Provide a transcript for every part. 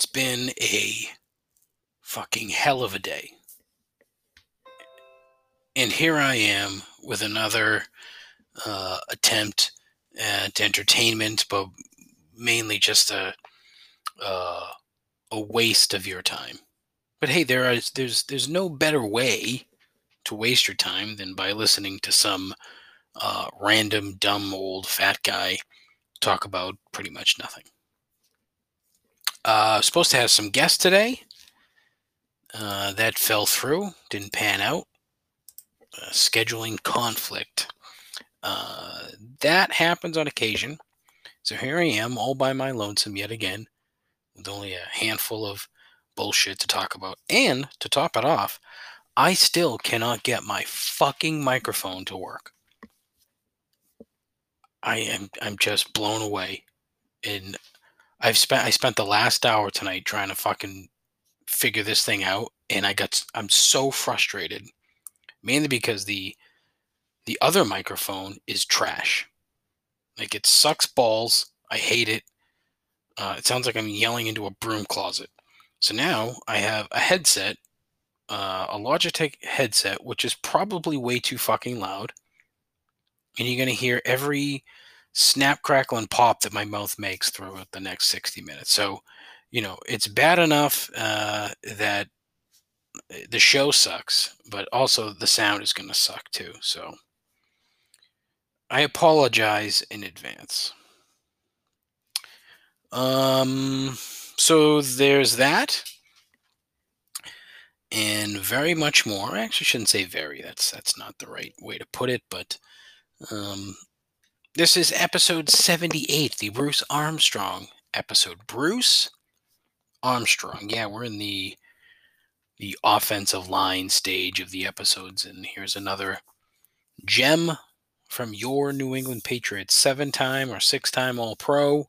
It's been a fucking hell of a day. And here I am with another uh, attempt at entertainment, but mainly just a uh, a waste of your time. But hey, there is there's there's no better way to waste your time than by listening to some uh, random dumb old fat guy talk about pretty much nothing. Uh, supposed to have some guests today. Uh, that fell through, didn't pan out. Uh, scheduling conflict. Uh, that happens on occasion. So here I am, all by my lonesome yet again, with only a handful of bullshit to talk about. And to top it off, I still cannot get my fucking microphone to work. I am I'm just blown away. And I've spent I spent the last hour tonight trying to fucking figure this thing out and I got I'm so frustrated mainly because the the other microphone is trash. Like it sucks balls. I hate it. Uh, it sounds like I'm yelling into a broom closet. So now I have a headset, uh, a Logitech headset, which is probably way too fucking loud. And you're going to hear every snap, crackle, and pop that my mouth makes throughout the next 60 minutes. So, you know, it's bad enough uh, that the show sucks, but also the sound is going to suck too. So I apologize in advance. Um, so there's that. And very much more. I actually shouldn't say very. That's that's not the right way to put it, but um, this is episode 78, the Bruce Armstrong episode. Bruce Armstrong. Yeah, we're in the the offensive line stage of the episodes, and here's another gem from your New England Patriots, seven-time or six-time All-Pro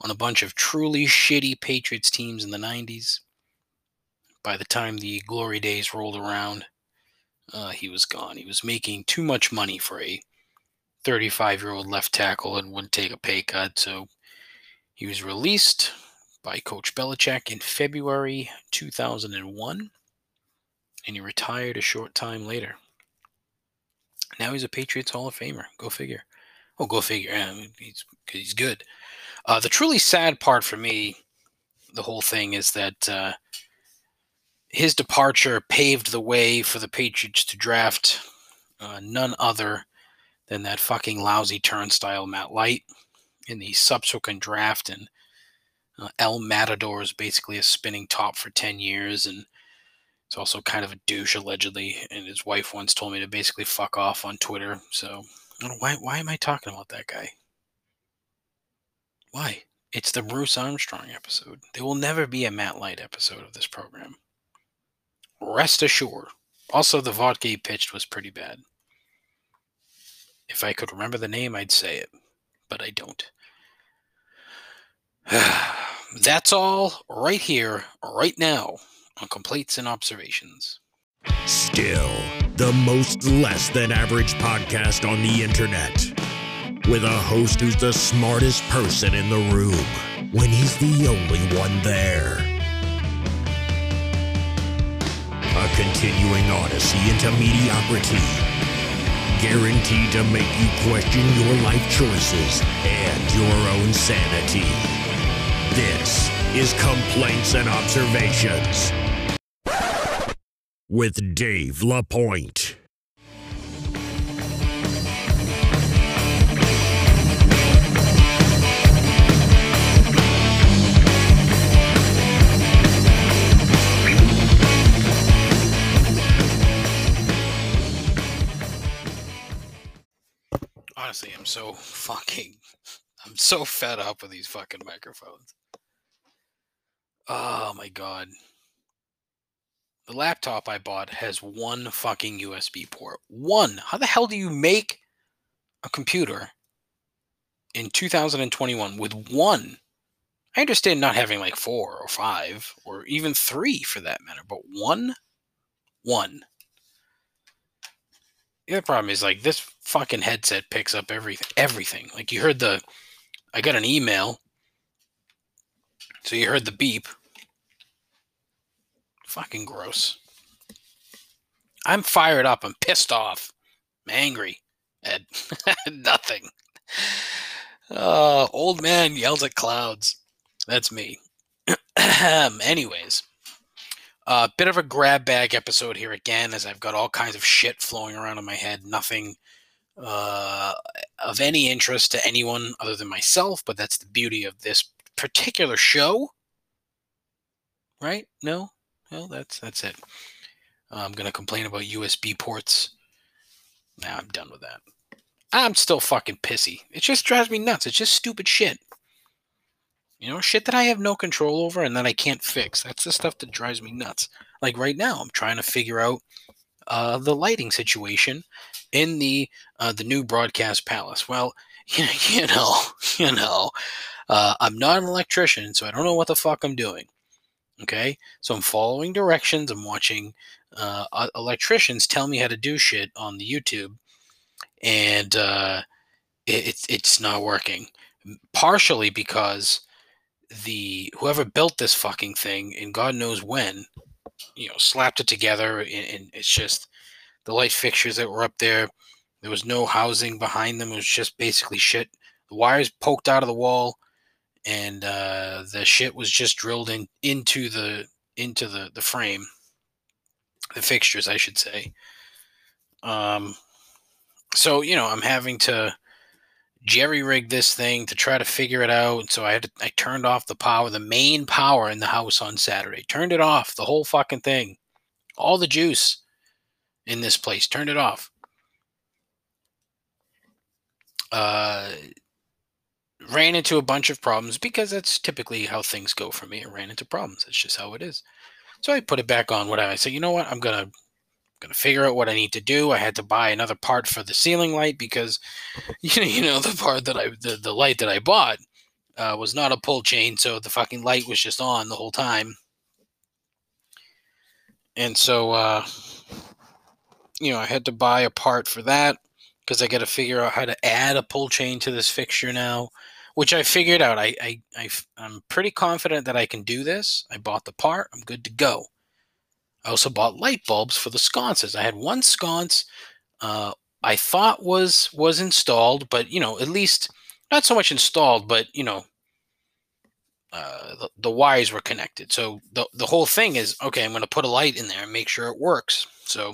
on a bunch of truly shitty Patriots teams in the 90s. By the time the glory days rolled around, uh, he was gone. He was making too much money for a 35 year old left tackle and wouldn't take a pay cut. So he was released by Coach Belichick in February 2001, and he retired a short time later. Now he's a Patriots Hall of Famer. Go figure. Oh, go figure. Yeah, he's he's good. Uh, the truly sad part for me, the whole thing, is that uh, his departure paved the way for the Patriots to draft uh, none other than that fucking lousy turnstile Matt Light in the subsequent draft. And uh, El Matador is basically a spinning top for 10 years. And it's also kind of a douche, allegedly. And his wife once told me to basically fuck off on Twitter. So why, why am I talking about that guy? Why? It's the Bruce Armstrong episode. There will never be a Matt Light episode of this program. Rest assured. Also, the vodka he pitched was pretty bad. If I could remember the name, I'd say it, but I don't. That's all right here, right now, on Complaints and Observations. Still, the most less than average podcast on the internet. With a host who's the smartest person in the room when he's the only one there. A continuing odyssey into mediocrity guaranteed to make you question your life choices and your own sanity. This is Complaints and Observations with Dave LaPointe. Honestly I'm so fucking I'm so fed up with these fucking microphones. Oh my god. The laptop I bought has one fucking USB port. One. How the hell do you make a computer in 2021 with one? I understand not having like four or five or even three for that matter, but one? One. The other problem is like this fucking headset picks up everything. Everything. Like you heard the, I got an email. So you heard the beep Fucking gross. I'm fired up. I'm pissed off. I'm angry at nothing. Uh, old man yells at clouds. That's me. Anyways, a uh, bit of a grab bag episode here again, as I've got all kinds of shit flowing around in my head. Nothing uh, of any interest to anyone other than myself, but that's the beauty of this particular show. Right? No? Well, that's that's it. I'm gonna complain about USB ports. Now nah, I'm done with that. I'm still fucking pissy. It just drives me nuts. It's just stupid shit. You know, shit that I have no control over and that I can't fix. That's the stuff that drives me nuts. Like right now, I'm trying to figure out uh, the lighting situation in the uh, the new broadcast palace. Well, you, you know, you know, uh, I'm not an electrician, so I don't know what the fuck I'm doing. Okay, so I'm following directions. I'm watching uh, electricians tell me how to do shit on the YouTube, and uh, it, it's not working. Partially because the whoever built this fucking thing, and God knows when, you know, slapped it together, and, and it's just the light fixtures that were up there. There was no housing behind them. It was just basically shit. The wires poked out of the wall, and uh, the shit was just drilled in into the into the the frame, the fixtures, I should say. Um, so you know, I'm having to jerry rig this thing to try to figure it out. So I had to, I turned off the power, the main power in the house on Saturday. Turned it off, the whole fucking thing, all the juice in this place. Turned it off. Uh, ran into a bunch of problems because that's typically how things go for me. I ran into problems. That's just how it is. So I put it back on. What I said, you know what? I'm gonna gonna figure out what I need to do. I had to buy another part for the ceiling light because you know, you know the part that I the, the light that I bought uh, was not a pull chain, so the fucking light was just on the whole time. And so uh, you know, I had to buy a part for that because I got to figure out how to add a pull chain to this fixture now, which I figured out. I, I, I, I'm pretty confident that I can do this. I bought the part. I'm good to go. I also bought light bulbs for the sconces. I had one sconce uh, I thought was was installed, but you know, at least not so much installed, but you know, uh, the, the wires were connected. So the the whole thing is okay. I'm going to put a light in there and make sure it works. So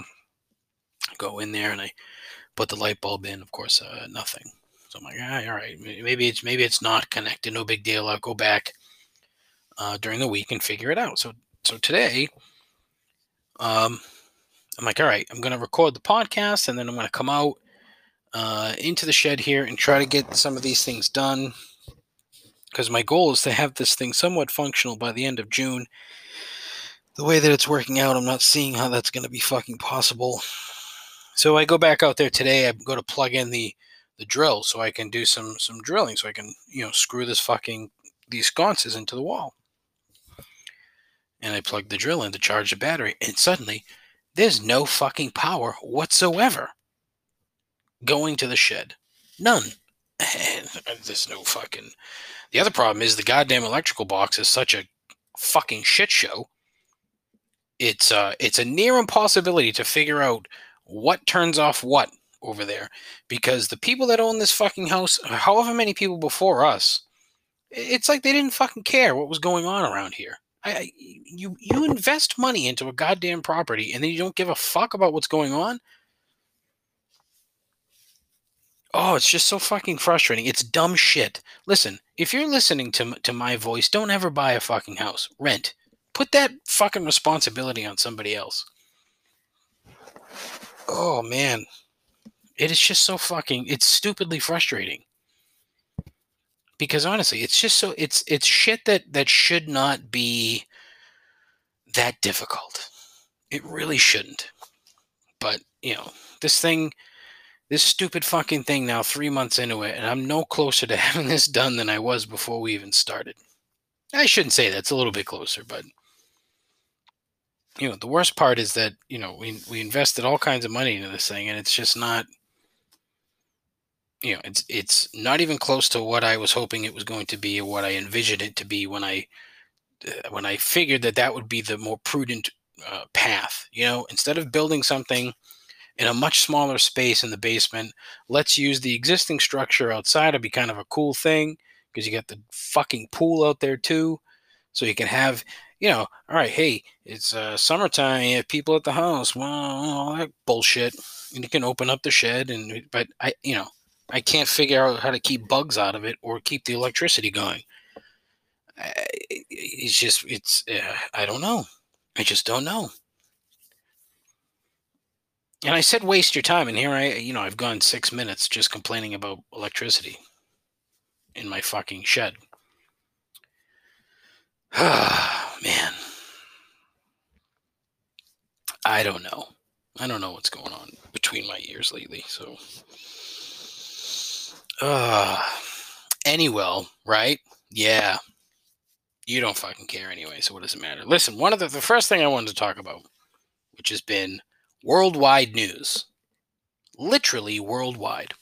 I go in there and I put the light bulb in. Of course, uh, nothing. So I'm like, ah, all right, maybe it's maybe it's not connected. No big deal. I'll go back uh, during the week and figure it out. So so today um, I'm like, all right, I'm going to record the podcast and then I'm going to come out uh, into the shed here and try to get some of these things done. Because my goal is to have this thing somewhat functional by the end of June. The way that it's working out, I'm not seeing how that's going to be fucking possible. So I go back out there today. I go to plug in the the drill so I can do some some drilling, so I can you know screw this fucking these sconces into the wall and I plug the drill in to charge the battery, and suddenly there's no fucking power whatsoever going to the shed. None. And there's no fucking. The other problem is the goddamn electrical box is such a fucking shit show. It's uh, it's a near impossibility to figure out what turns off what over there because the people that own this fucking house, however many people before us, it's like they didn't fucking care what was going on around here. I, you you invest money into a goddamn property and then you don't give a fuck about what's going on. Oh, it's just so fucking frustrating. It's dumb shit. Listen, if you're listening to to my voice, don't ever buy a fucking house. Rent. Put that fucking responsibility on somebody else. Oh man. It is just so fucking it's stupidly frustrating because honestly, it's just so it's it's shit that that should not be that difficult. It really shouldn't. But, you know, this thing this stupid fucking thing now 3 months into it and I'm no closer to having this done than I was before we even started. I shouldn't say that's a little bit closer, but you know, the worst part is that, you know, we we invested all kinds of money into this thing and it's just not you know, it's it's not even close to what I was hoping it was going to be or what I envisioned it to be when I uh, when I figured that that would be the more prudent uh, path. You know, instead of building something in a much smaller space in the basement, let's use the existing structure outside to be kind of a cool thing because you got the fucking pool out there too. So you can have, you know, all right, hey, it's uh, summertime, you have people at the house, well, all that bullshit. And you can open up the shed, and but I, you know, I can't figure out how to keep bugs out of it or keep the electricity going. It's just, it's, I don't know. I just don't know. And I said waste your time, and here I, you know, I've gone six minutes just complaining about electricity in my fucking shed. Ah, man. I don't know. I don't know what's going on between my ears lately. So, uh, anyway, right? Yeah. You don't fucking care anyway, so what does it matter? Listen, one of the, the first thing I wanted to talk about, which has been worldwide news, literally worldwide,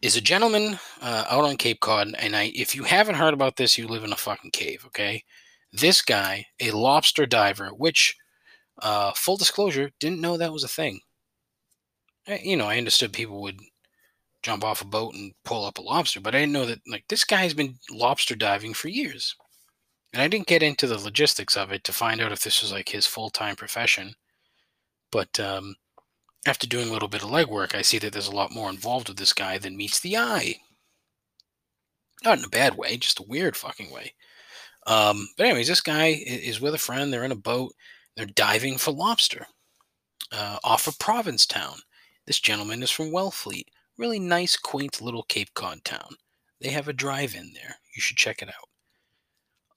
is a gentleman uh, out on Cape Cod. And I, if you haven't heard about this, you live in a fucking cave, okay? This guy, a lobster diver, which, uh, full disclosure, didn't know that was a thing. I, you know, I understood people would jump off a boat and pull up a lobster, but I didn't know that, like, this guy's been lobster diving for years. And I didn't get into the logistics of it to find out if this was like his full time profession. But um, after doing a little bit of legwork, I see that there's a lot more involved with this guy than meets the eye. Not in a bad way, just a weird fucking way. Um, but anyways, this guy is with a friend. They're in a boat. They're diving for lobster uh, off of Provincetown. This gentleman is from Wellfleet. Really nice, quaint little Cape Cod town. They have a drive-in there. You should check it out.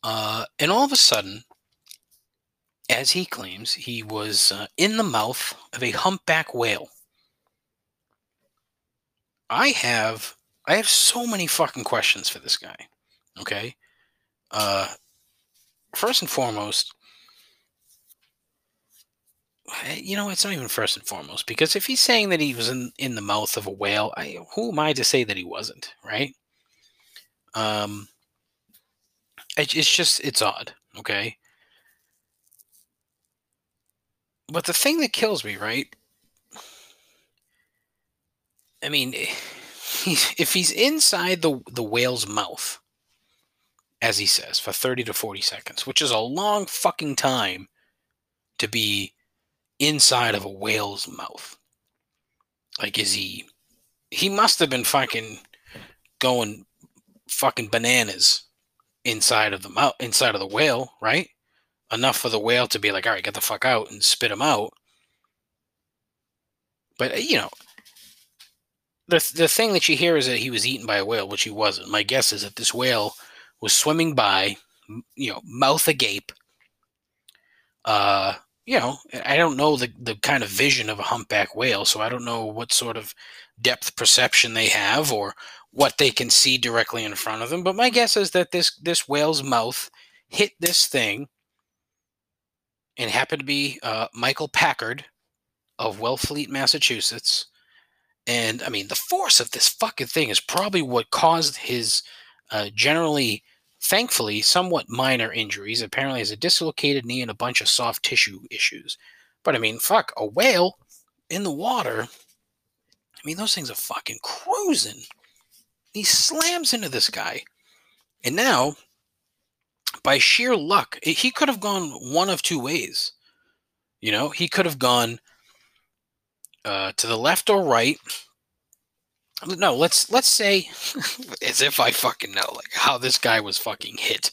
Uh, and all of a sudden, as he claims, he was uh, in the mouth of a humpback whale. I have I have so many fucking questions for this guy. Okay? Uh first and foremost, you know, it's not even first and foremost because if he's saying that he was in, in the mouth of a whale, I, who am I to say that he wasn't, right? Um, it, it's just it's odd, okay. But the thing that kills me, right? I mean, if he's inside the the whale's mouth, as he says, for 30 to 40 seconds, which is a long fucking time to be inside of a whale's mouth. Like, is he? He must have been fucking going fucking bananas inside of the mouth, inside of the whale, right? enough for the whale to be like, all right, get the fuck out and spit him out. But uh, you know, the the thing that you hear is that he was eaten by a whale, which he wasn't. My guess is that this whale was swimming by, you know, mouth agape. Uh, you know, I don't know the the kind of vision of a humpback whale, so I don't know what sort of depth perception they have or what they can see directly in front of them. But my guess is that this this whale's mouth hit this thing and happened to be uh, Michael Packard of Wellfleet, Massachusetts. And I mean, the force of this fucking thing is probably what caused his uh, generally, thankfully, somewhat minor injuries. Apparently, has a dislocated knee and a bunch of soft tissue issues. But I mean, fuck, a whale in the water. I mean, those things are fucking cruising. He slams into this guy. And now by sheer luck, he could have gone one of two ways. You know, he could have gone uh, to the left or right. No, let's let's say as if I fucking know like how this guy was fucking hit.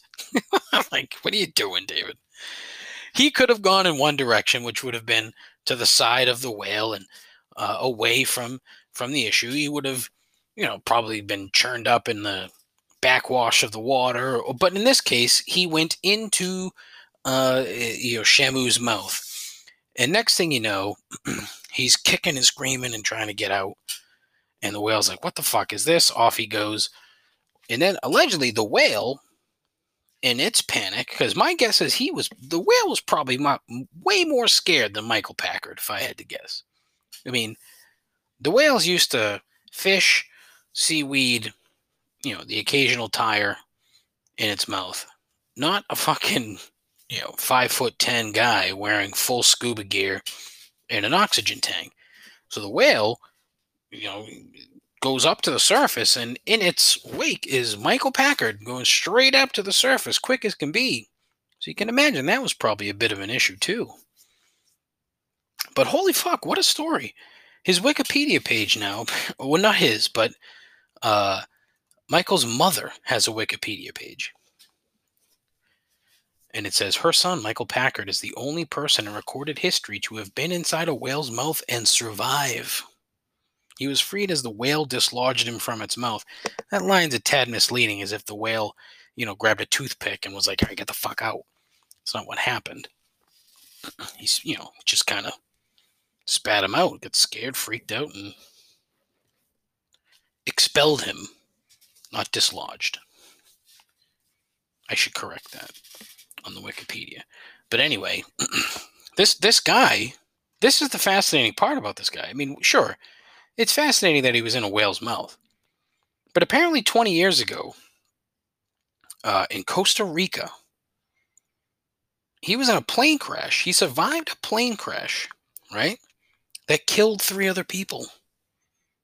I'm like, what are you doing, David? He could have gone in one direction, which would have been to the side of the whale and uh, away from from the issue. He would have, you know, probably been churned up in the backwash of the water. But in this case, he went into uh, you know Shamu's mouth, and next thing you know, he's kicking and screaming and trying to get out. And the whale's like, "What the fuck is this?" Off he goes, and then allegedly the whale, in its panic, because my guess is he was the whale was probably my, way more scared than Michael Packard, if I had to guess. I mean, the whale's used to fish, seaweed, you know, the occasional tire in its mouth. Not a fucking, you know, five foot ten guy wearing full scuba gear and an oxygen tank. So the whale, you know, goes up to the surface, and in its wake is Michael Packard going straight up to the surface, quick as can be. So you can imagine that was probably a bit of an issue too. But holy fuck, what a story! His Wikipedia page now, well, not his, but uh, Michael's mother has a Wikipedia page. And it says her son, Michael Packard, is the only person in recorded history to have been inside a whale's mouth and survive. He was freed as the whale dislodged him from its mouth. That line's a tad misleading, as if the whale, you know, grabbed a toothpick and was like, all right, get the fuck out. It's not what happened. He's, you know, just kind of spat him out, got scared, freaked out, and expelled him, not dislodged. I should correct that on the Wikipedia. But anyway, this this guy, this is the fascinating part about this guy. I mean, sure, it's fascinating that he was in a whale's mouth. But apparently 20 years ago, uh, in Costa Rica, he was in a plane crash. He survived a plane crash, right? That killed three other people.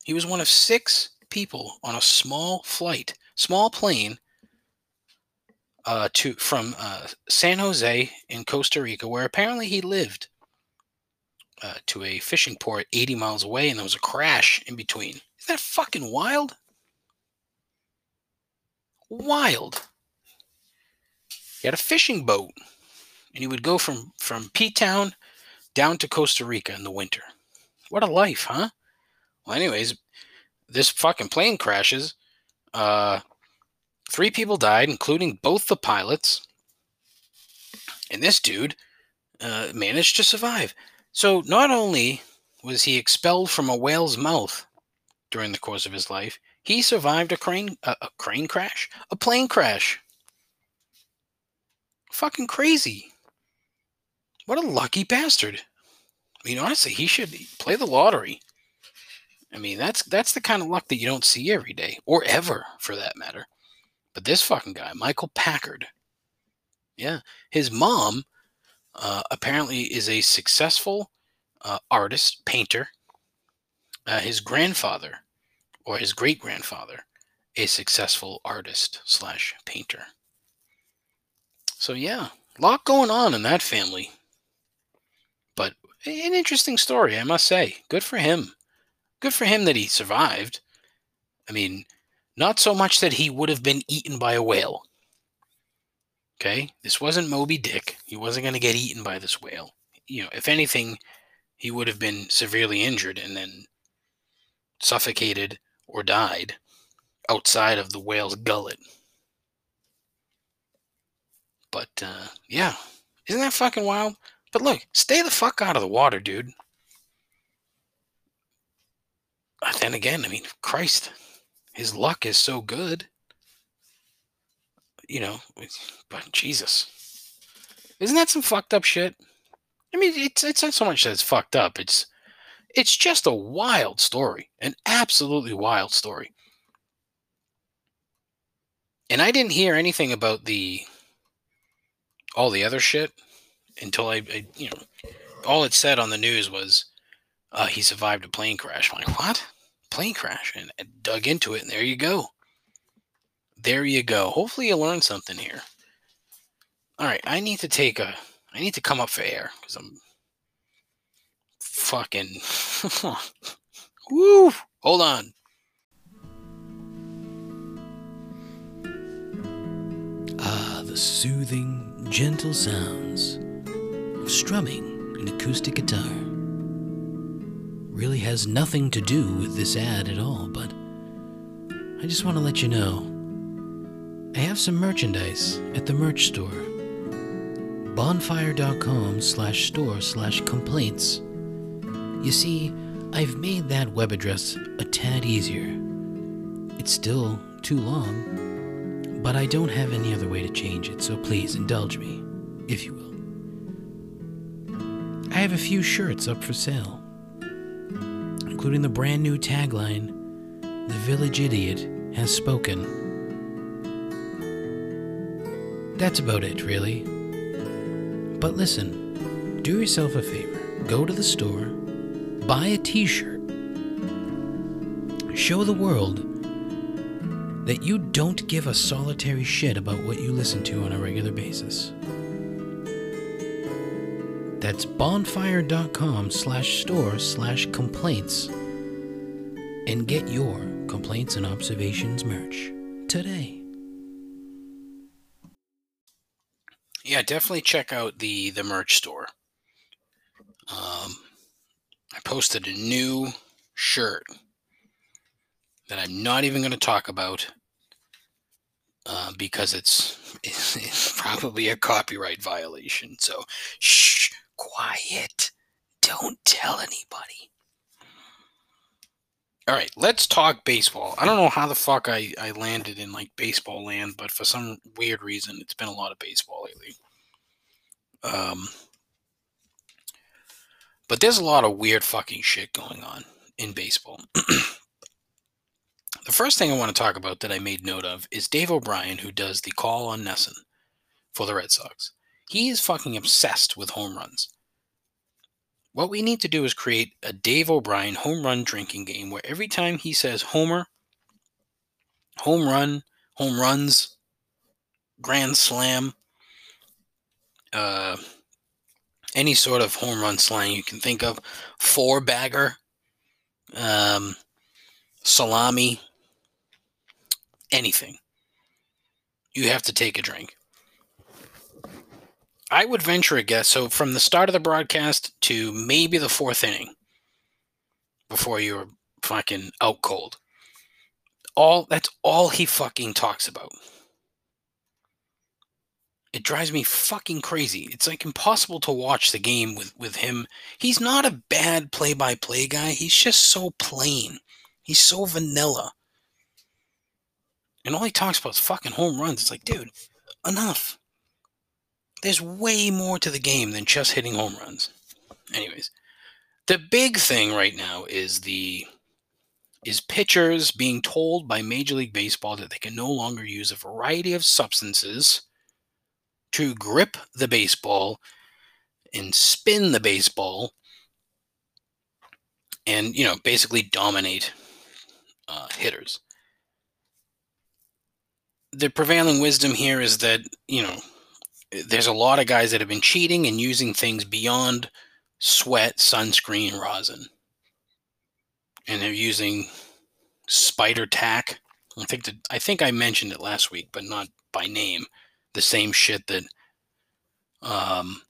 He was one of six people on a small flight, small plane uh, to from uh, San Jose in Costa Rica, where apparently he lived, uh, to a fishing port 80 miles away, and there was a crash in between. Isn't that fucking wild? Wild. He had a fishing boat, and he would go from from P Town down to Costa Rica in the winter. What a life, huh? Well, anyways, this fucking plane crashes. Uh, three people died, including both the pilots. And this dude uh, managed to survive. So not only was he expelled from a whale's mouth during the course of his life, he survived a crane a, a crane crash, a plane crash. Fucking crazy. What a lucky bastard. I mean, honestly, he should play the lottery. I mean, that's that's the kind of luck that you don't see every day, or ever, for that matter. But this fucking guy, Michael Packard, yeah, his mom uh, apparently is a successful uh, artist, painter. Uh, his grandfather, or his great grandfather, a successful artist slash painter. So yeah, a lot going on in that family. But an interesting story, I must say. Good for him. Good for him that he survived. I mean, not so much that he would have been eaten by a whale. Okay? This wasn't Moby Dick. He wasn't going to get eaten by this whale. You know, if anything, he would have been severely injured and then suffocated or died outside of the whale's gullet. But, uh, yeah. Isn't that fucking wild? But look, stay the fuck out of the water, dude. But then again, I mean, Christ, his luck is so good. You know, but Jesus. Isn't that some fucked up shit? I mean, it's it's not so much that it's fucked up. It's it's just a wild story, an absolutely wild story. And I didn't hear anything about the all the other shit until I, I you know, all it said on the news was uh, he survived a plane crash. I'm like, what? Plane crash? And I dug into it, and there you go. There you go. Hopefully, you learned something here. All right, I need to take a. I need to come up for air because I'm fucking. Woo! Hold on. Ah, the soothing, gentle sounds of strumming an acoustic guitar really has nothing to do with this ad at all, but I just want to let you know I have some merchandise at the merch store. Bonfire.com slash store slash complaints. You see, I've made that web address a tad easier. It's still too long, but I don't have any other way to change it, so please indulge me, if you will. I have a few shirts up for sale including the brand new tagline The Village Idiot Has Spoken. That's about it, really. But listen, do yourself a favor. Go to the store, buy a t shirt, show the world that you don't give a solitary shit about what you listen to on a regular basis. That's bonfire.com slash store slash complaints and get your complaints and observations merch today. Yeah, definitely check out the the merch store. Um, I posted a new shirt that I'm not even going to talk about uh, because it's, it's, it's probably a copyright violation. So, shh, quiet. Don't tell anybody. All right, let's talk baseball. I don't know how the fuck I, I landed in like baseball land, but for some weird reason, it's been a lot of baseball lately. Um, but there's a lot of weird fucking shit going on in baseball. The first thing I want to talk about that I made note of is Dave O'Brien, who does the call on NESN for the Red Sox. He is fucking obsessed with home runs. What we need to do is create a Dave O'Brien home run drinking game where every time he says homer, home run, home runs, grand slam, uh, any sort of home run slang you can think of, four bagger, um, salami, anything, you have to take a drink. I would venture a guess. So from the start of the broadcast to maybe the fourth inning, before you're fucking out cold. All that's all he fucking talks about. It drives me fucking crazy. It's like impossible to watch the game with with him. He's not a bad play-by-play guy. He's just so plain. He's so vanilla and all he talks about is fucking home runs. It's like, dude, enough. There's way more to the game than just hitting home runs. Anyways, the big thing right now is the is pitchers being told by Major League Baseball that they can no longer use a variety of substances to grip the baseball and spin the baseball and you know basically dominate uh, hitters the prevailing wisdom here is that you know there's a lot of guys that have been cheating and using things beyond sweat, sunscreen, rosin, and they're using spider tack. I think that I think I mentioned it last week, but not by name. The same shit that um,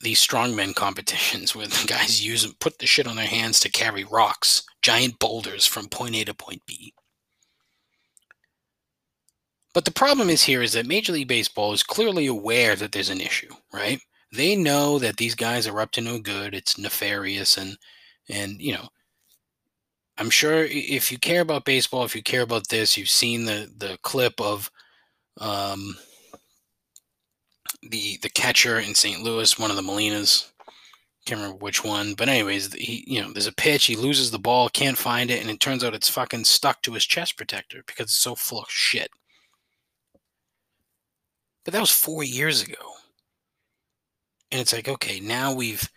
these strongmen competitions where the guys use put the shit on their hands to carry rocks, giant boulders from point A to point B. But the problem is here is that Major League Baseball is clearly aware that there's an issue, right? They know that these guys are up to no good. It's nefarious and and you know, I'm sure if you care about baseball, if you care about this, you've seen the the clip of um the the catcher in St. Louis, one of the Molinas. Can't remember which one, but anyways, he you know there's a pitch, he loses the ball, can't find it, and it turns out it's fucking stuck to his chest protector because it's so full of shit. But that was four years ago. And it's like, okay, now we've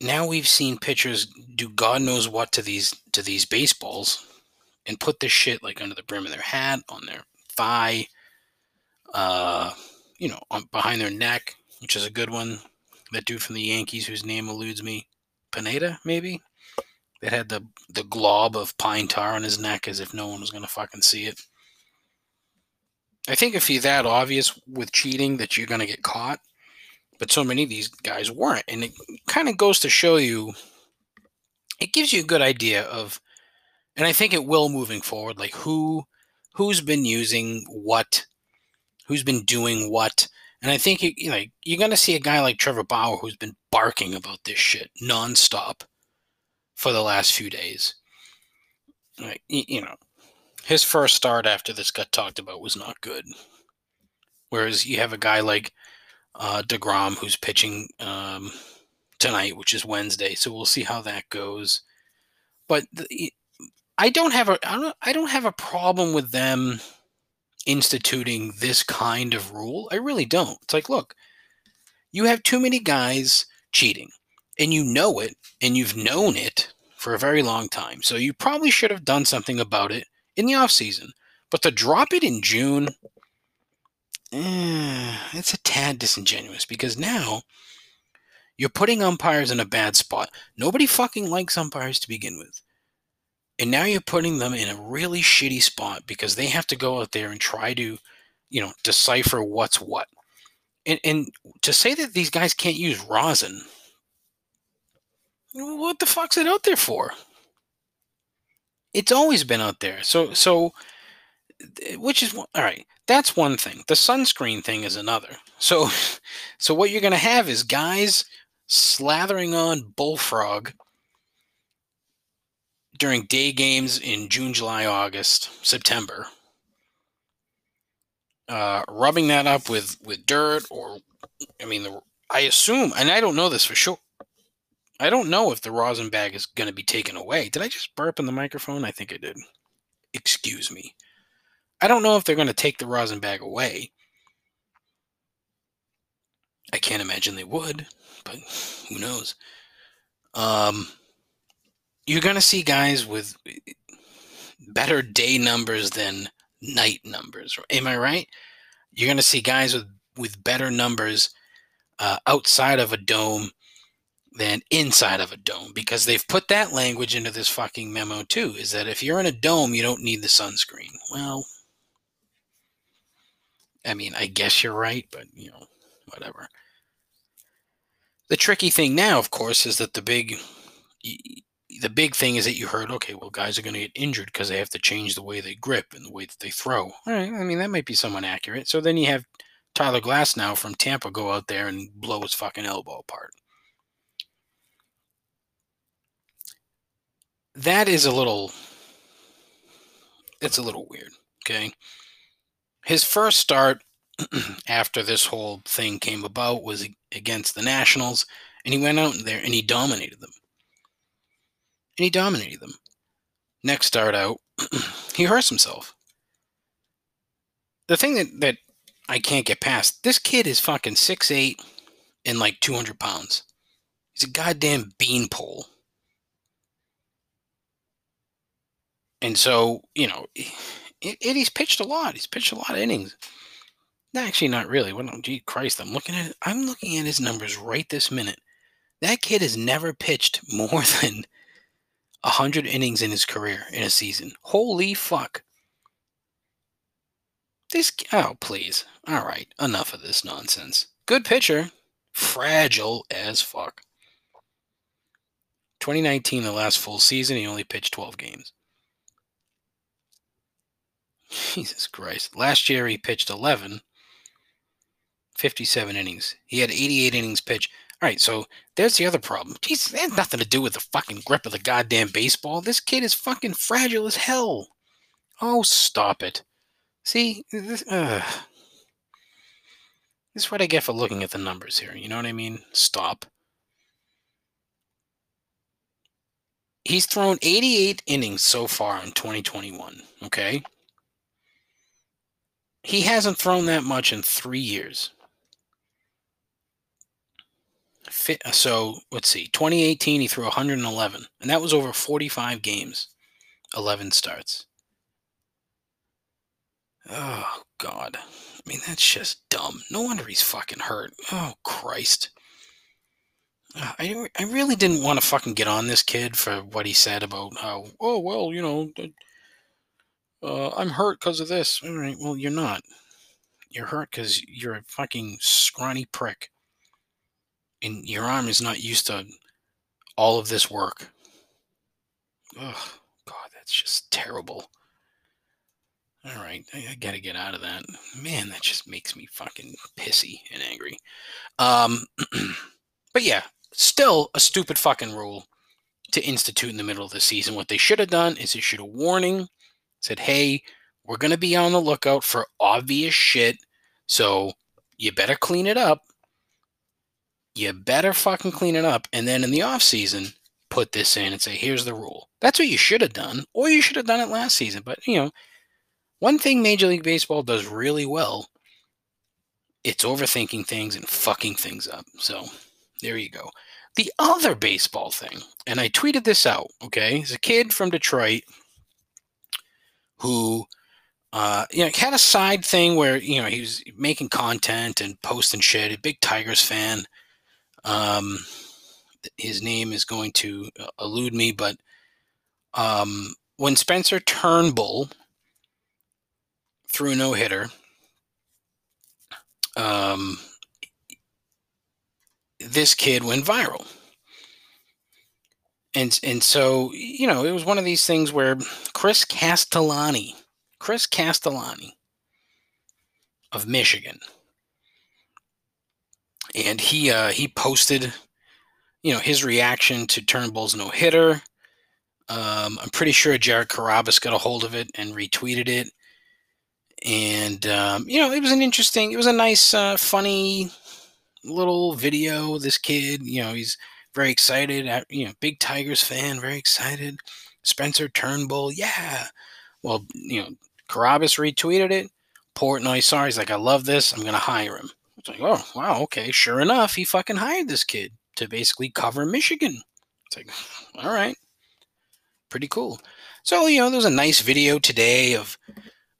now we've seen pitchers do God knows what to these to these baseballs and put this shit like under the brim of their hat, on their thigh, uh, you know, on, behind their neck, which is a good one. That dude from the Yankees whose name eludes me, Pineda, maybe, that had the the glob of pine tar on his neck as if no one was gonna fucking see it. I think if you're that obvious with cheating that you're going to get caught, but so many of these guys weren't. And it kind of goes to show you, it gives you a good idea of, and I think it will moving forward, like who who's been using what, who's been doing what. And I think you know you're going to see a guy like Trevor Bauer who's been barking about this shit nonstop for the last few days. Like, you know, his first start after this got talked about was not good. Whereas you have a guy like uh, Degrom who's pitching um, tonight, which is Wednesday, so we'll see how that goes. But the, I don't have a I don't, I don't have a problem with them instituting this kind of rule. I really don't. It's like, look, You have too many guys cheating, and you know it, and you've known it for a very long time. So you probably should have done something about it in the off season. But to drop it in June, eh, it's a tad disingenuous because now you're putting umpires in a bad spot. Nobody fucking likes umpires to begin with. And now you're putting them in a really shitty spot because they have to go out there and try to, you know, decipher what's what. And, and to say that these guys can't use rosin, what the fuck's it out there for? It's always been out there. So, so, which is all right. That's one thing. The sunscreen thing is another. So, so what you're going to have is guys slathering on bullfrog during day games in June, July, August, September, uh, rubbing that up with with dirt or, I mean, the, I assume, and I don't know this for sure. I don't know if the rosin bag is going to be taken away. Did I just burp in the microphone? I think I did. Excuse me. I don't know if they're going to take the rosin bag away. I can't imagine they would, but who knows? Um, you're going to see guys with better day numbers than night numbers. Am I right? You're going to see guys with, with better numbers uh, outside of a dome than inside of a dome because they've put that language into this fucking memo too is that if you're in a dome you don't need the sunscreen. Well i mean i guess you're right but you know whatever. The tricky thing now of course is that the big the big thing is that you heard okay well guys are going to get injured because they have to change the way they grip and the way that they throw. All right i mean that might be somewhat accurate. So then you have Tyler Glasnow from tampa go out there and blow his fucking elbow apart that is a little it's a little weird okay? His first start after this whole thing came about was against the nationals and he went out there and he dominated them. And he dominated them. Next start out he hurts himself. The thing that that i can't get past this kid is fucking six eight and like 200 pounds. He's a goddamn beanpole And so, you know, it, he's pitched a lot. He's pitched a lot of innings. Actually, not really. Well, gee, Christ, I'm looking at I'm looking at his numbers right this minute. That kid has never pitched more than hundred innings in his career in a season. Holy fuck! This oh please, all right, enough of this nonsense. Good pitcher, fragile as fuck. 2019, the last full season, he only pitched 12 games. Jesus Christ. Last year he pitched 11, 57 innings. He had 88 innings pitched. All right, so there's the other problem. Jesus, that has nothing to do with the fucking grip of the goddamn baseball. This kid is fucking fragile as hell. Oh, stop it. See, this, uh, this is what I get for looking at the numbers here. You know what I mean? Stop. He's thrown 88 innings so far in 2021, okay? He hasn't thrown that much in three years. So let's see. 2018, he threw 111, and that was over 45 games, 11 starts. Oh God, I mean that's just dumb. No wonder he's fucking hurt. Oh Christ. Uh, I, I really didn't want to fucking get on this kid for what he said about how oh well you know uh, I'm hurt because of this. All right, well, you're not. You're hurt because you're a fucking scrawny prick. And your arm is not used to all of this work. Ugh, God, that's just terrible. All right, I, I, gotta get out of that. Man, that just makes me fucking pissy and angry. Um, but yeah, still a stupid fucking rule to institute in the middle of the season. What they should have done is issued a warning said, hey, we're going to be on the lookout for obvious shit. So you better clean it up. You better fucking clean it up. And then in the off season, put this in and say, here's the rule. That's what you should have done, or you should have done it last season. But, you know, one thing Major League Baseball does really well it's overthinking things and fucking things up. So there you go. The other baseball thing, and I tweeted this out, okay? He's a kid from Detroit who uh, you know, had a side thing where you know he was making content and posting shit. A big Tigers fan. Um, his name is going to uh, elude me, but um, when Spencer Turnbull threw a no hitter, um, this kid went viral. And, and so, you know, it was one of these things where Chris Castellani, Chris Castellani of Michigan, and he uh, he posted, you know, his reaction to Turnbull's no hitter. Um, I'm pretty sure Jared Carrabis got a hold of it and retweeted it and um, you know it was an interesting it was a nice uh, funny little video this kid you know he's very excited at, you know big tigers fan very excited. Spencer turnbull yeah. Well you know carrabis retweeted it. Portnoy sorry he's like i love this i'm gonna hire him. It's like oh wow okay sure enough he fucking hired this kid to basically cover michigan. It's like all right. Pretty cool. So you know there was a nice video today of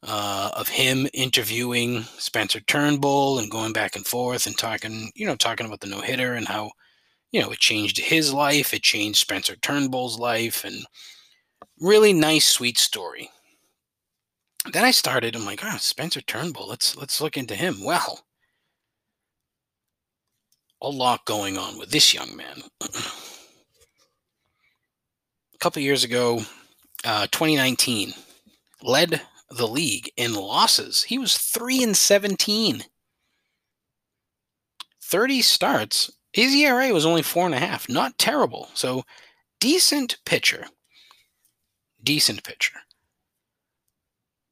uh, of him interviewing Spencer Turnbull and going back and forth and talking, you know, talking about the no hitter and how, you know, it changed his life, it changed Spencer Turnbull's life, and really nice, sweet story. Then I started. I'm like, oh, Spencer Turnbull. Let's let's look into him. Well, a lot going on with this young man. a couple years ago, uh, 2019, led the league in losses. He was 3 and 17. 30 starts. His ERA was only four and a half. Not terrible. So decent pitcher. Decent pitcher.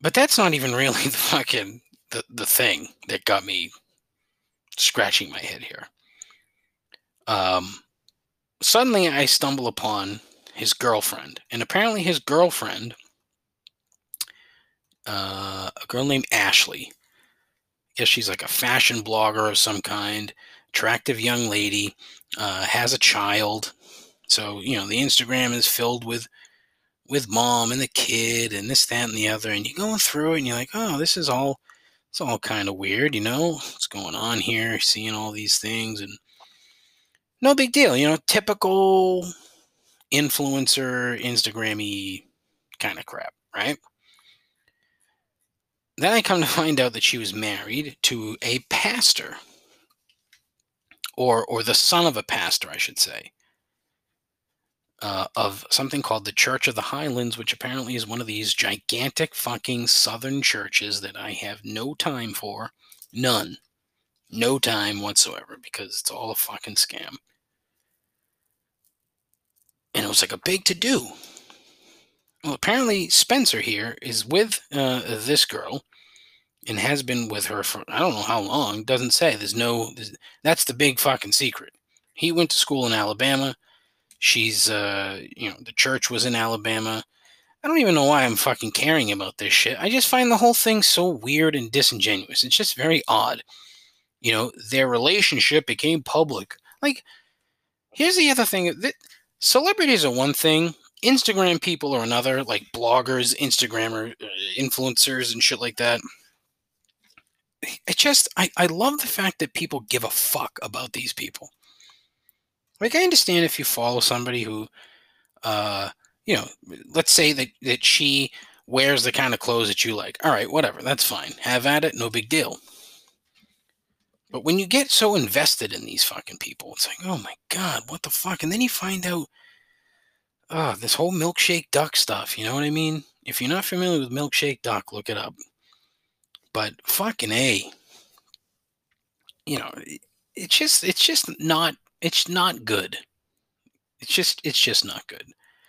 But that's not even really the fucking the, the thing that got me scratching my head here. Um suddenly I stumble upon his girlfriend. And apparently his girlfriend uh, a girl named Ashley. I guess she's like a fashion blogger of some kind, attractive young lady, uh, has a child. So you know the Instagram is filled with with mom and the kid and this, that, and the other. And you're going through it and you're like, oh, this is all it's all kind of weird, you know, what's going on here, seeing all these things and no big deal, you know, typical influencer, Instagrammy kind of crap, right? Then I come to find out that she was married to a pastor, or or the son of a pastor, I should say, uh, of something called the Church of the Highlands, which apparently is one of these gigantic fucking southern churches that I have no time for, none, no time whatsoever, because it's all a fucking scam. And it was like a big to do well, apparently Spencer here is with uh, this girl and has been with her for I don't know how long. Doesn't say. There's no. There's, that's the big fucking secret. He went to school in Alabama. She's, uh, you know, the church was in Alabama. I don't even know why I'm fucking caring about this shit. I just find the whole thing so weird and disingenuous. It's just very odd. You know, their relationship became public. Like, here's the other thing. That celebrities are one thing Instagram people are another, like bloggers, Instagrammer, uh, influencers, and shit like that. It just, I, I love the fact that people give a fuck about these people. Like, I understand if you follow somebody who, uh, you know, let's say that, that she wears the kind of clothes that you like. All right, whatever, that's fine. Have at it, no big deal. But when you get so invested in these fucking people, it's like, oh my God, what the fuck? And then you find out oh, this whole milkshake duck stuff. You know what I mean? If you're not familiar with milkshake duck, look it up. But fucking a, you know, it's just it's just not it's not good. It's just it's just not good.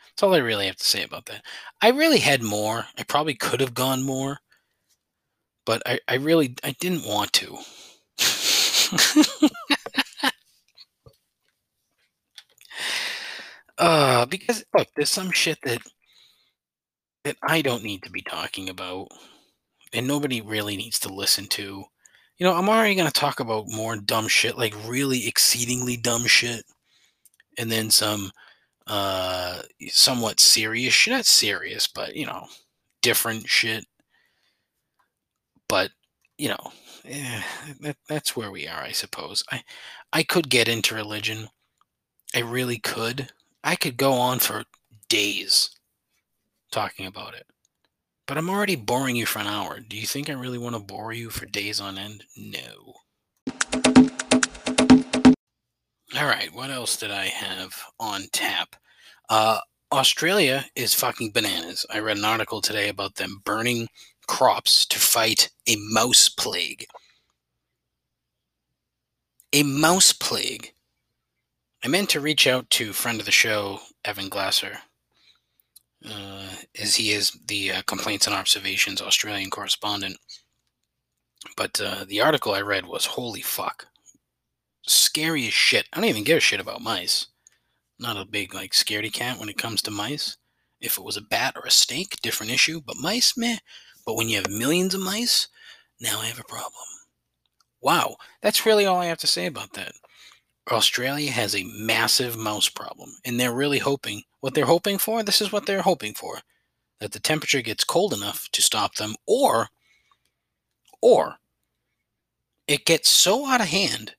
That's all I really have to say about that. I really had more. I probably could have gone more, but I, I really I didn't want to. Uh, because look, there's some shit that that I don't need to be talking about, and nobody really needs to listen to. You know, I'm already going to talk about more dumb shit, like really exceedingly dumb shit, and then some uh somewhat serious shit. Not serious, but you know, different shit. But you know, eh, that, that's where we are, I suppose. I I could get into religion. I really could. I could go on for days talking about it. But I'm already boring you for an hour. Do you think I really want to bore you for days on end? No. All right, what else did I have on tap? Uh, Australia is fucking bananas. I read an article today about them burning crops to fight a mouse plague. A mouse plague. I meant to reach out to friend of the show, Evan Glasser, uh, as he is the uh, Complaints and Observations Australian correspondent. But uh, the article I read was holy fuck. Scary as shit. I don't even give a shit about mice. Not a big, like, scaredy cat when it comes to mice. If it was a bat or a snake, different issue. But mice, meh. But when you have millions of mice, now I have a problem. Wow, that's really all I have to say about that. Australia has a massive mouse problem, and they're really hoping what they're hoping for. This is what they're hoping for that the temperature gets cold enough to stop them, or, or it gets so out of hand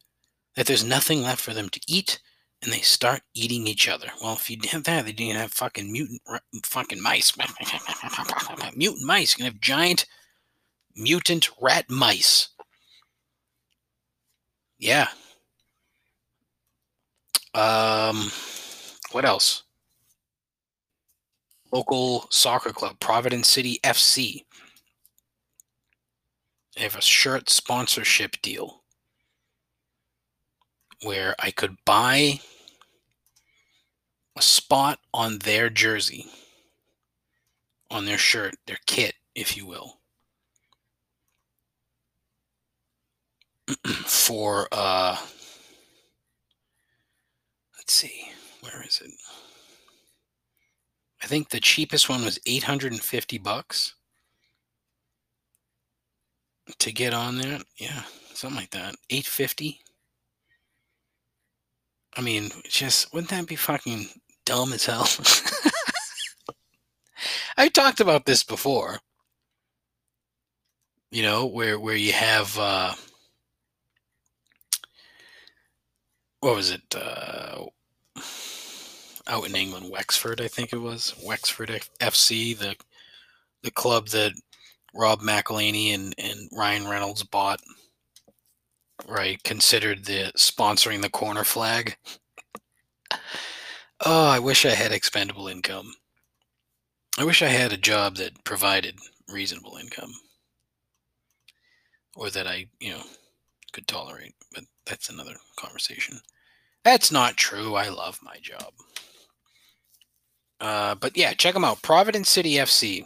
that there's nothing left for them to eat, and they start eating each other. Well, if you did that, they didn't have fucking mutant fucking mice. mutant mice. You're gonna have giant mutant rat mice. Yeah, um, what else? Local soccer club, Providence City FC. They have a shirt sponsorship deal where I could buy a spot on their jersey, on their shirt, their kit, if you will, for uh, let's see, where is it? I think the cheapest one was 850 bucks to get on there. Yeah, something like that. 850. I mean, just wouldn't that be fucking dumb as hell? I talked about this before. You know, where where you have uh what was it? Uh out in England, Wexford, I think it was Wexford FC, the the club that Rob McElhenney and, and Ryan Reynolds bought, right? Considered the sponsoring the corner flag. Oh, I wish I had expendable income. I wish I had a job that provided reasonable income, or that I, you know, could tolerate. But that's another conversation. That's not true. I love my job. Uh, but yeah, check them out. Providence City FC.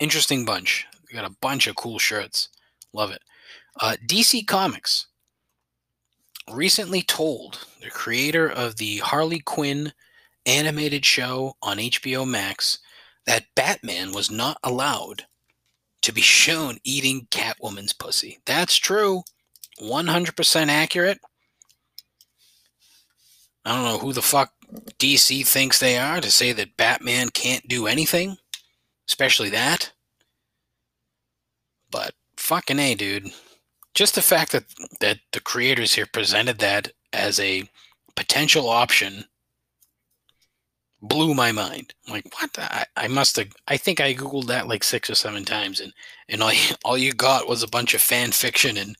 Interesting bunch. Got a bunch of cool shirts. Love it. Uh, DC Comics recently told the creator of the Harley Quinn animated show on HBO Max that Batman was not allowed to be shown eating Catwoman's pussy. That's true. 100% accurate. I don't know who the fuck DC thinks they are to say that Batman can't do anything, especially that. But fucking A, dude. Just the fact that, that the creators here presented that as a potential option blew my mind. I'm like, what? I, I must have, I think I Googled that like six or seven times, and, and all, you, all you got was a bunch of fan fiction and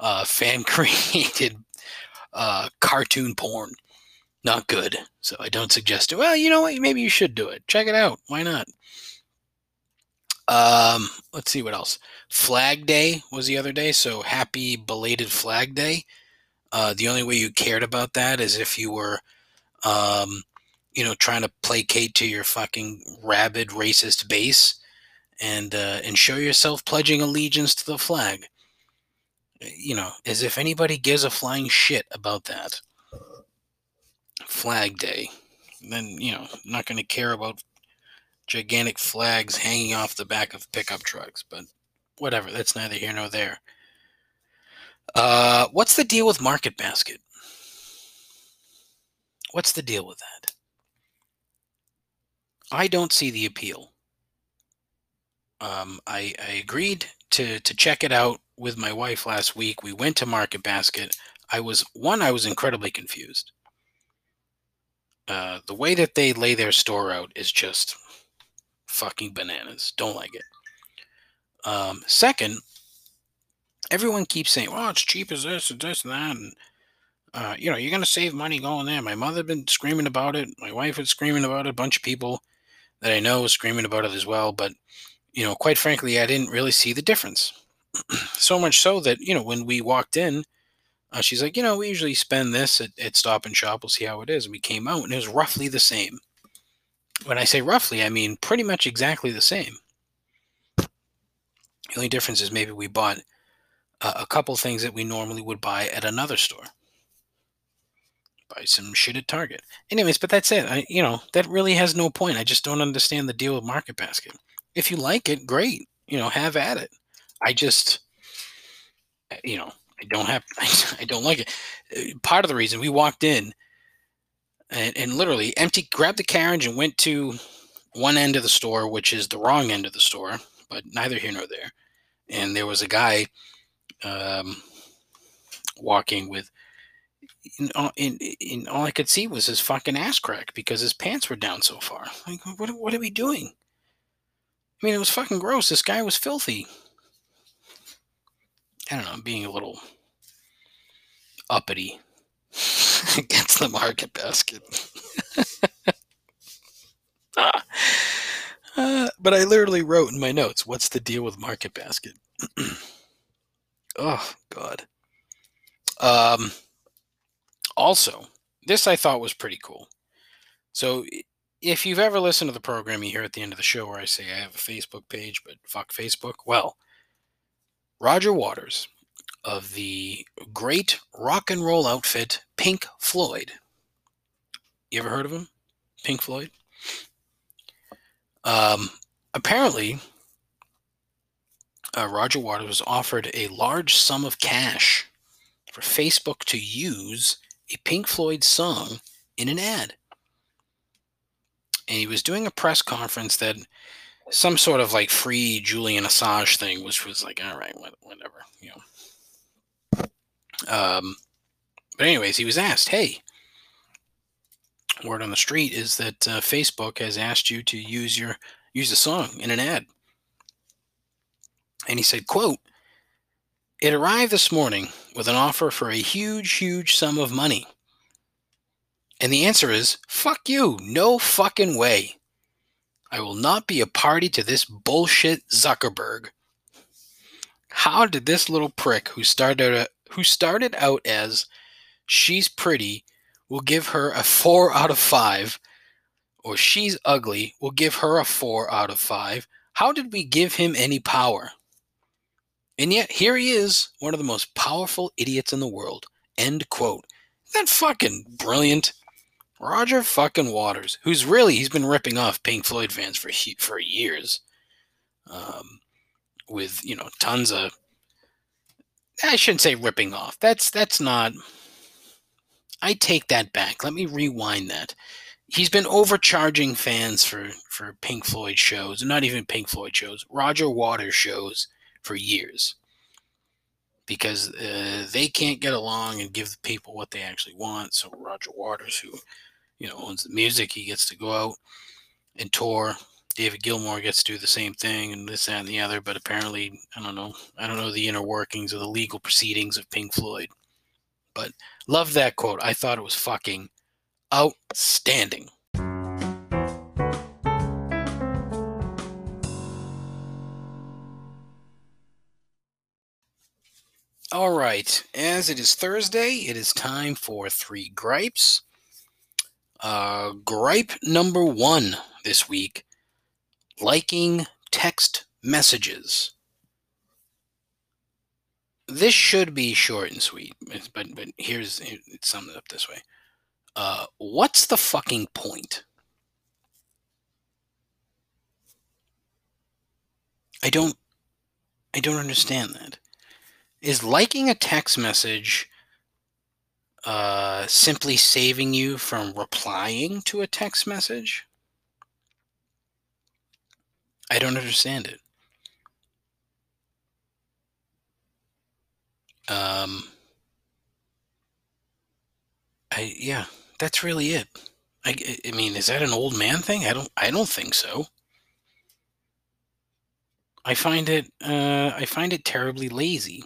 uh, fan created uh, cartoon porn not good. So I don't suggest it. Well, you know what? Maybe you should do it. Check it out. Why not? Um, let's see what else. Flag Day was the other day, so happy belated Flag Day. Uh, the only way you cared about that is if you were, um, you know, trying to placate to your fucking rabid racist base, and uh, and show yourself pledging allegiance to the flag. You know, as if anybody gives a flying shit about that. Flag Day. Then, you know, not going to care about gigantic flags hanging off the back of pickup trucks, but whatever. That's neither here nor there. Uh, what's the deal with Market Basket? What's the deal with that? I don't see the appeal. Um, I, I agreed to to check it out with my wife last week. We went to Market Basket. I was one. I was incredibly confused. Uh, the way that they lay their store out is just fucking bananas. Don't like it. Um, second, everyone keeps saying, "Well, it's cheap as this and this and that," and uh, you know, you're gonna save money going there. My mother been screaming about it. My wife was screaming about it. A bunch of people that I know was screaming about it as well. But you know, quite frankly, I didn't really see the difference. so much so that you know, when we walked in, uh, she's like, you know, we usually spend this at, at Stop and Shop. We'll see how it is. And we came out, and it was roughly the same. When I say roughly, I mean pretty much exactly the same. The only difference is maybe we bought uh, a couple things that we normally would buy at another store. Buy some shit at Target. Anyways, but that's it. I, you know, that really has no point. I just don't understand the deal with Market Basket. If you like it, great. You know, have at it. I just, eh, you know, I don't have, I don't like it. Eh, part of the reason we walked in and, and literally empty, grabbed the carriage and went to one end of the store, which is the wrong end of the store, but neither here nor there. And there was a guy um, walking with in, in, in, all I could see was his fucking ass crack because his pants were down so far. Like, what, what are we doing? I mean, it was fucking gross. This guy was filthy. I don't know, I'm being a little uppity against the market basket. uh, but I literally wrote in my notes, what's the deal with market basket? oh, God. Um, also, this I thought was pretty cool. So, if you've ever listened to the program, you hear at the end of the show where I say I have a Facebook page, but fuck Facebook. Well, Roger Waters of the great rock and roll outfit Pink Floyd. You ever heard of him? Pink Floyd? Um, apparently, uh, Roger Waters was offered a large sum of cash for Facebook to use a Pink Floyd song in an ad. And he was doing a press conference that some sort of like free Julian Assange thing, which was like, all right, whatever, you know. Um, but anyways, he was asked, "Hey, word on the street is that uh, Facebook has asked you to use your use a song in an ad." And he said, "quote It arrived this morning with an offer for a huge, huge sum of money." And the answer is, "Fuck you! No fucking way." I will not be a party to this bullshit Zuckerberg. How did this little prick who started uh, who started out as she's pretty will give her a 4 out of 5 or she's ugly will give her a 4 out of 5. How did we give him any power? And yet here he is, one of the most powerful idiots in the world. End quote. Isn't that fucking brilliant? Roger fucking Waters, who's really he's been ripping off Pink Floyd fans for for years, um, with you know tons of. I shouldn't say ripping off. That's that's not. I take that back. Let me rewind that. He's been overcharging fans for for Pink Floyd shows, not even Pink Floyd shows, Roger Waters shows for years because uh, they can't get along and give the people what they actually want. So Roger Waters, who you know, owns the music. He gets to go out and tour. David Gilmour gets to do the same thing and this, that, and the other. But apparently, I don't know. I don't know the inner workings of the legal proceedings of Pink Floyd. But love that quote. I thought it was fucking outstanding. All right. As it is Thursday, it is time for three gripes. Uh, gripe number one this week liking text messages. This should be short and sweet, but but here's it's summed up this way. Uh, what's the fucking point? I don't I don't understand that. is liking a text message uh, simply saving you from replying to a text message? I don't understand it. Um, I yeah, that's really it. I, I mean, is that an old man thing? I don't I don't think so. I find it uh, I find it terribly lazy.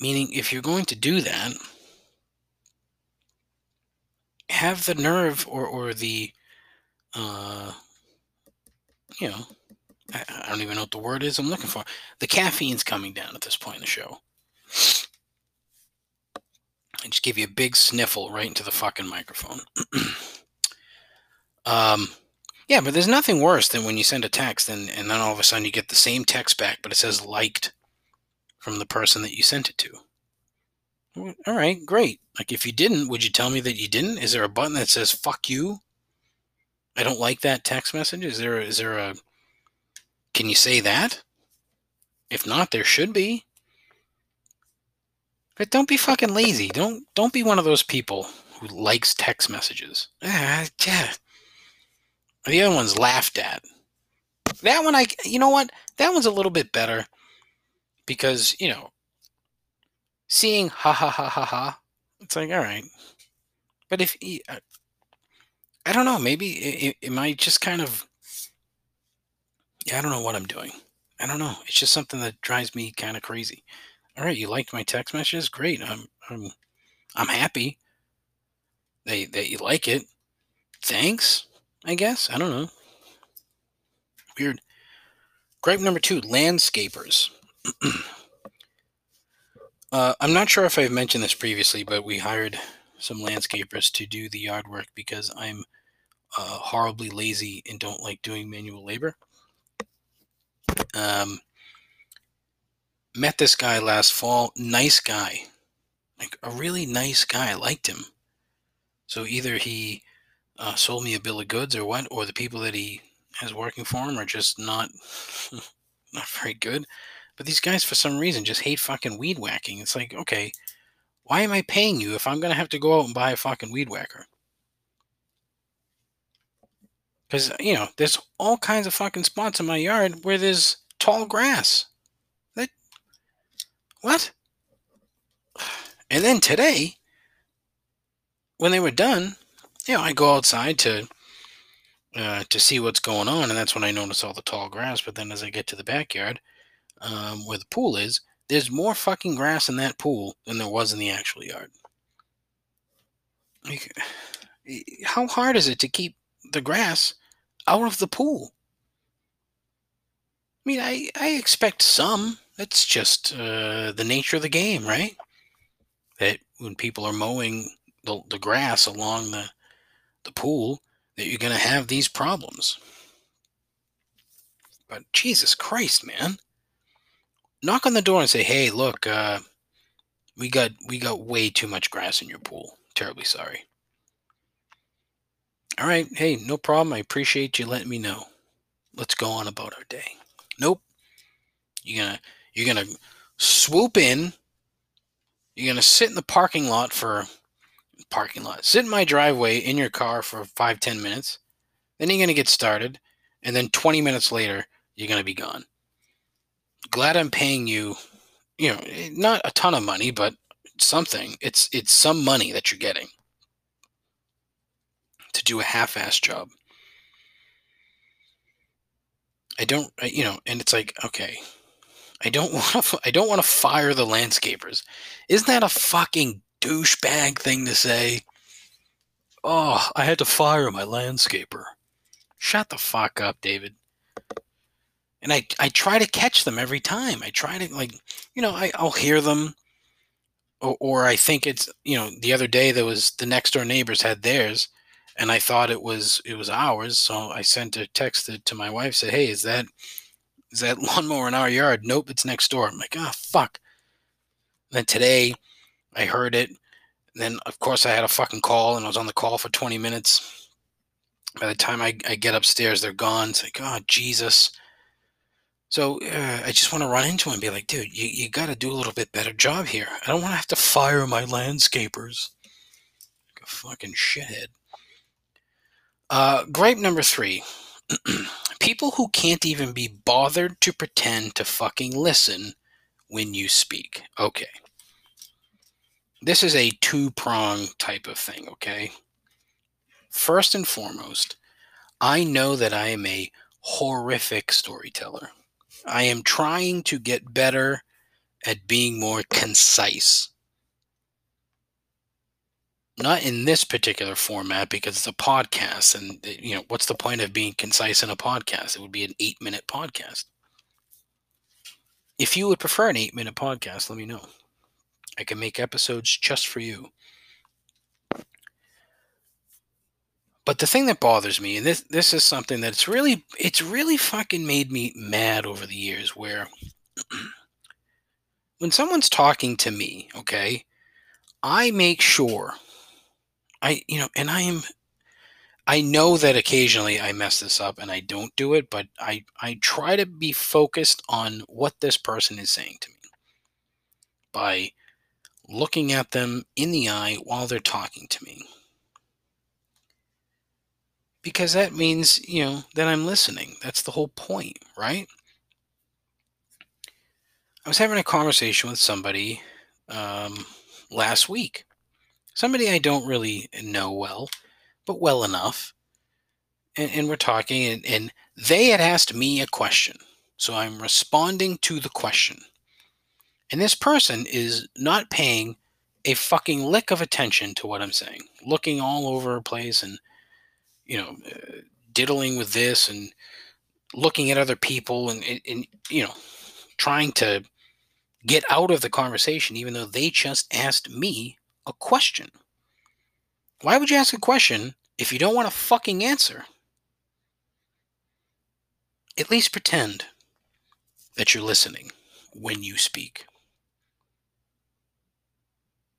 Meaning, if you're going to do that, have the nerve or or the uh, you know, I, I don't even know what the word is I'm looking for. The caffeine's coming down at this point in the show. I just give you a big sniffle right into the fucking microphone. um, yeah, but there's nothing worse than when you send a text and, and then all of a sudden you get the same text back, but it says liked from the person that you sent it to. All right, great. Like if you didn't, would you tell me that you didn't? Is there a button that says fuck you? I don't like that text message. Is there is there a Can you say that? If not, there should be. But don't be fucking lazy. Don't don't be one of those people who likes text messages. Ah, yeah. The other one's laughed at. That one, I, you know what? That one's a little bit better because, you know, seeing ha ha ha ha ha, it's like, all right. But if, uh, I don't know, maybe it, it might just kind of, yeah, I don't know what I'm doing. I don't know. It's just something that drives me kind of crazy. All right, you liked my text messages? Great. I'm, I'm, I'm happy that, that you like it. Thanks. I guess. I don't know. Weird. Gripe number two landscapers. uh, I'm not sure if I've mentioned this previously, but we hired some landscapers to do the yard work because I'm uh, horribly lazy and don't like doing manual labor. Um, met this guy last fall. Nice guy. Like a really nice guy. I liked him. So either he uh, sold me a bill of goods or what, or the people that he has working for him are just not not very good. But these guys, for some reason, just hate fucking weed whacking. It's like, okay, why am I paying you if I'm gonna have to go out and buy a fucking weed whacker? Because you know, there's all kinds of fucking spots in my yard where there's tall grass. That what? And then today, when they were done, you know, I go outside to uh, to see what's going on, and that's when I notice all the tall grass. But then as I get to the backyard, um, where the pool is, there's more fucking grass in that pool than there was in the actual yard. Like, how hard is it to keep the grass out of the pool? I mean, I, I expect some. It's just uh, the nature of the game, right? That when people are mowing the, the grass along the the pool that you're going to have these problems. But Jesus Christ, man. Knock on the door and say, "Hey, look, uh, we got we got way too much grass in your pool. Terribly sorry." All right, hey, no problem. I appreciate you letting me know. Let's go on about our day. Nope. You're gonna you're gonna swoop in. You're gonna sit in the parking lot for parking lot. Sit in my driveway in your car for five, ten minutes. Then you're to get started. And then 20 minutes later, you're to be gone. Glad I'm paying you, you know, eh, not a ton of money, but something. It's it's some money that you're getting to do a half-ass job. I don't, you know, and it's like, okay, I don't want to, I don't want to fire the landscapers. Isn't that a fucking douchebag thing to say. Oh, I had to fire my landscaper. Shut the fuck up, David. And I, I try to catch them every time. I try to like, you know, I, I'll hear them, or, or I think it's, you know, the other day there was the next door neighbors had theirs, and I thought it was it was ours. So I sent a text to my wife, said, "Hey, is that is that lawnmower in our yard?" Nope, it's next door. I'm like, oh fuck. And then today I heard it. And then, of course, I had a fucking call and I was on the call for 20 minutes. By the time I, I get upstairs, they're gone. It's like, oh, Jesus. So uh, I just want to run into him and be like, dude, you, you got to do a little bit better job here. I don't want to have to fire my landscapers. Like a fucking shithead. Uh, gripe number three people who can't even be bothered to pretend to fucking listen when you speak. Okay. This is a two prong type of thing, okay? First and foremost, I know that I am a horrific storyteller. I am trying to get better at being more concise. Not in this particular format because it's a podcast, and you know what's the point of being concise in a podcast? It would be an eight-minute podcast. If you would prefer an eight-minute podcast, let me know. I can make episodes just for you. But the thing that bothers me, and this this is something that's really it's really fucking made me mad over the years, where when someone's talking to me, okay, I make sure I you know, and I am I know that occasionally I mess this up and I don't do it, but I I try to be focused on what this person is saying to me by looking at them in the eye while they're talking to me. Because that means, you know, that I'm listening. That's the whole point, right? I was having a conversation with somebody um, last week somebody I don't really know well, but well enough. And, and we're talking, and, and they had asked me a question. So I'm responding to the question. And this person is not paying a fucking lick of attention to what I'm saying, looking all over the place and, you know, uh, diddling with this and looking at other people and, and, and, you know, trying to get out of the conversation, even though they just asked me a question. Why would you ask a question if you don't want a fucking answer? At least pretend that you're listening when you speak.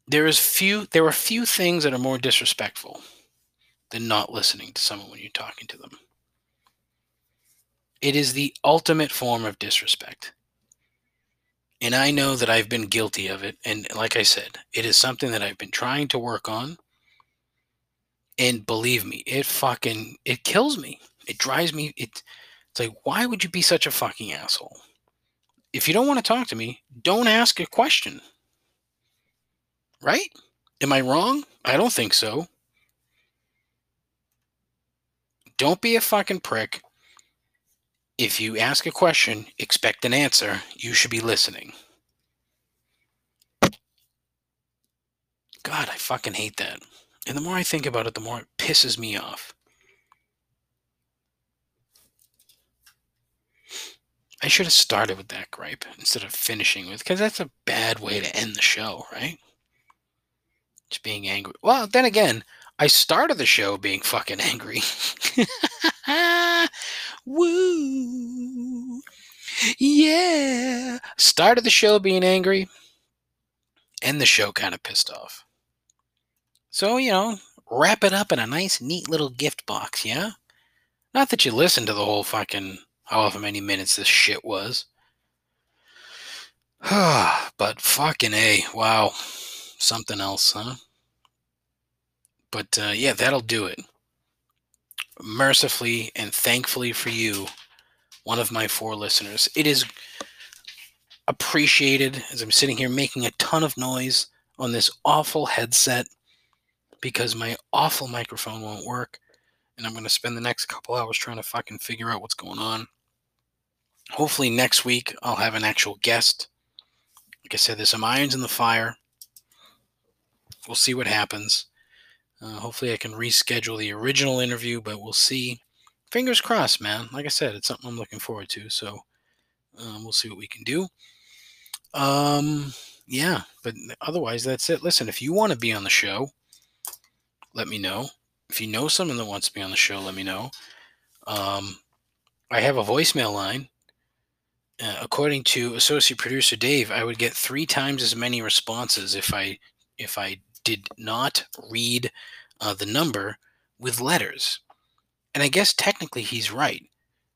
There is few there are few things that are more disrespectful than not listening to someone when you're talking to them. It is the ultimate form of disrespect. And I know that I've been guilty of it. And like I said, it is something that I've been trying to work on. And believe me, it fucking it kills me. It drives me. It, it's like, why would you be such a fucking asshole? If you don't want to talk to me, don't ask a question. Right? Am I wrong? I don't think so. Don't be a fucking prick. If you ask a question, expect an answer. You should be listening. God, I fucking hate that. And the more I think about it, the more it pisses me off. I should have started with that gripe instead of finishing with, because that's a bad way to end the show, right? Just being angry. Well, then again, I started the show being fucking angry. Woo! Yeah! Started the show being angry, and the show kind of pissed off. So, you know, wrap it up in a nice, neat little gift box, yeah? Not that you listened to the whole fucking however many minutes this shit was. but fucking A, wow. Something else, huh? But uh, yeah, that'll do it. Mercifully and thankfully for you, one of my four listeners. It is appreciated as I'm sitting here making a ton of noise on this awful headset because my awful microphone won't work. And I'm going to spend the next couple hours trying to fucking figure out what's going on. Hopefully, next week, I'll have an actual guest. Like I said, there's some irons in the fire. We'll see what happens. Uh, hopefully, I can reschedule the original interview, but we'll see. Fingers crossed, man. Like I said, it's something I'm looking forward to. So um, we'll see what we can do. Um, yeah, but otherwise, that's it. Listen, if you want to be on the show, let me know. If you know someone that wants to be on the show, let me know. Um, I have a voicemail line. Uh, according to associate producer Dave, I would get three times as many responses if I if I did not read uh, the number with letters. And I guess technically he's right,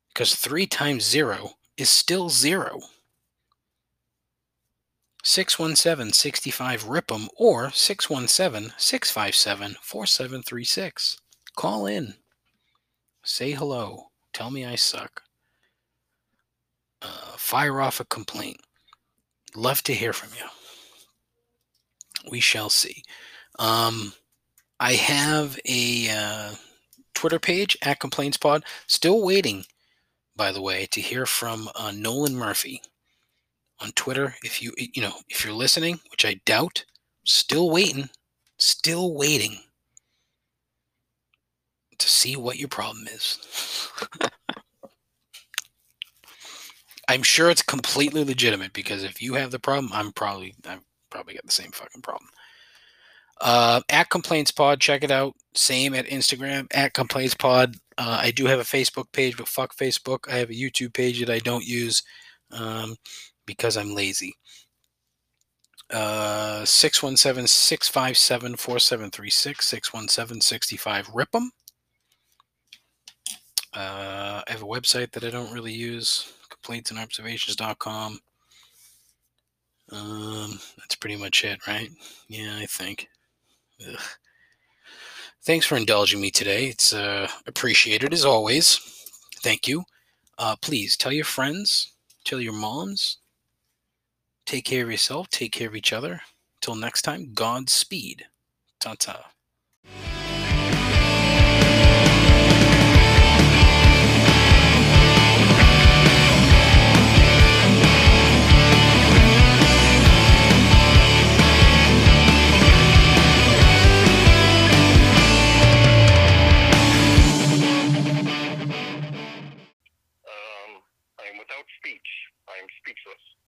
because three times zero is still zero. 617 65 RIP'em or 617 657 4736. Call in. Say hello. Tell me I suck. Uh, fire off a complaint. Love to hear from you. We shall see. Um, I have a uh, Twitter page at Complaints Pod. Still waiting, by the way, to hear from uh, Nolan Murphy on Twitter. If you you know if you're listening, which I doubt, still waiting, still waiting to see what your problem is. I'm sure it's completely legitimate because if you have the problem, I'm probably I've probably got the same fucking problem. Uh, at Complaints Pod, check it out. Same at Instagram at Complaints Pod. Uh, I do have a Facebook page, but fuck Facebook. I have a YouTube page that I don't use um, because I'm lazy. Uh, 617 657 4736 617 65 RIP'em. Uh, I have a website that I don't really use, complaintsandobservations.com. Um, that's pretty much it, right? Yeah, I think. Ugh. Thanks for indulging me today. It's uh, appreciated as always. Thank you. Uh, please tell your friends, tell your moms. Take care of yourself. Take care of each other. Till next time, Godspeed. Ta ta.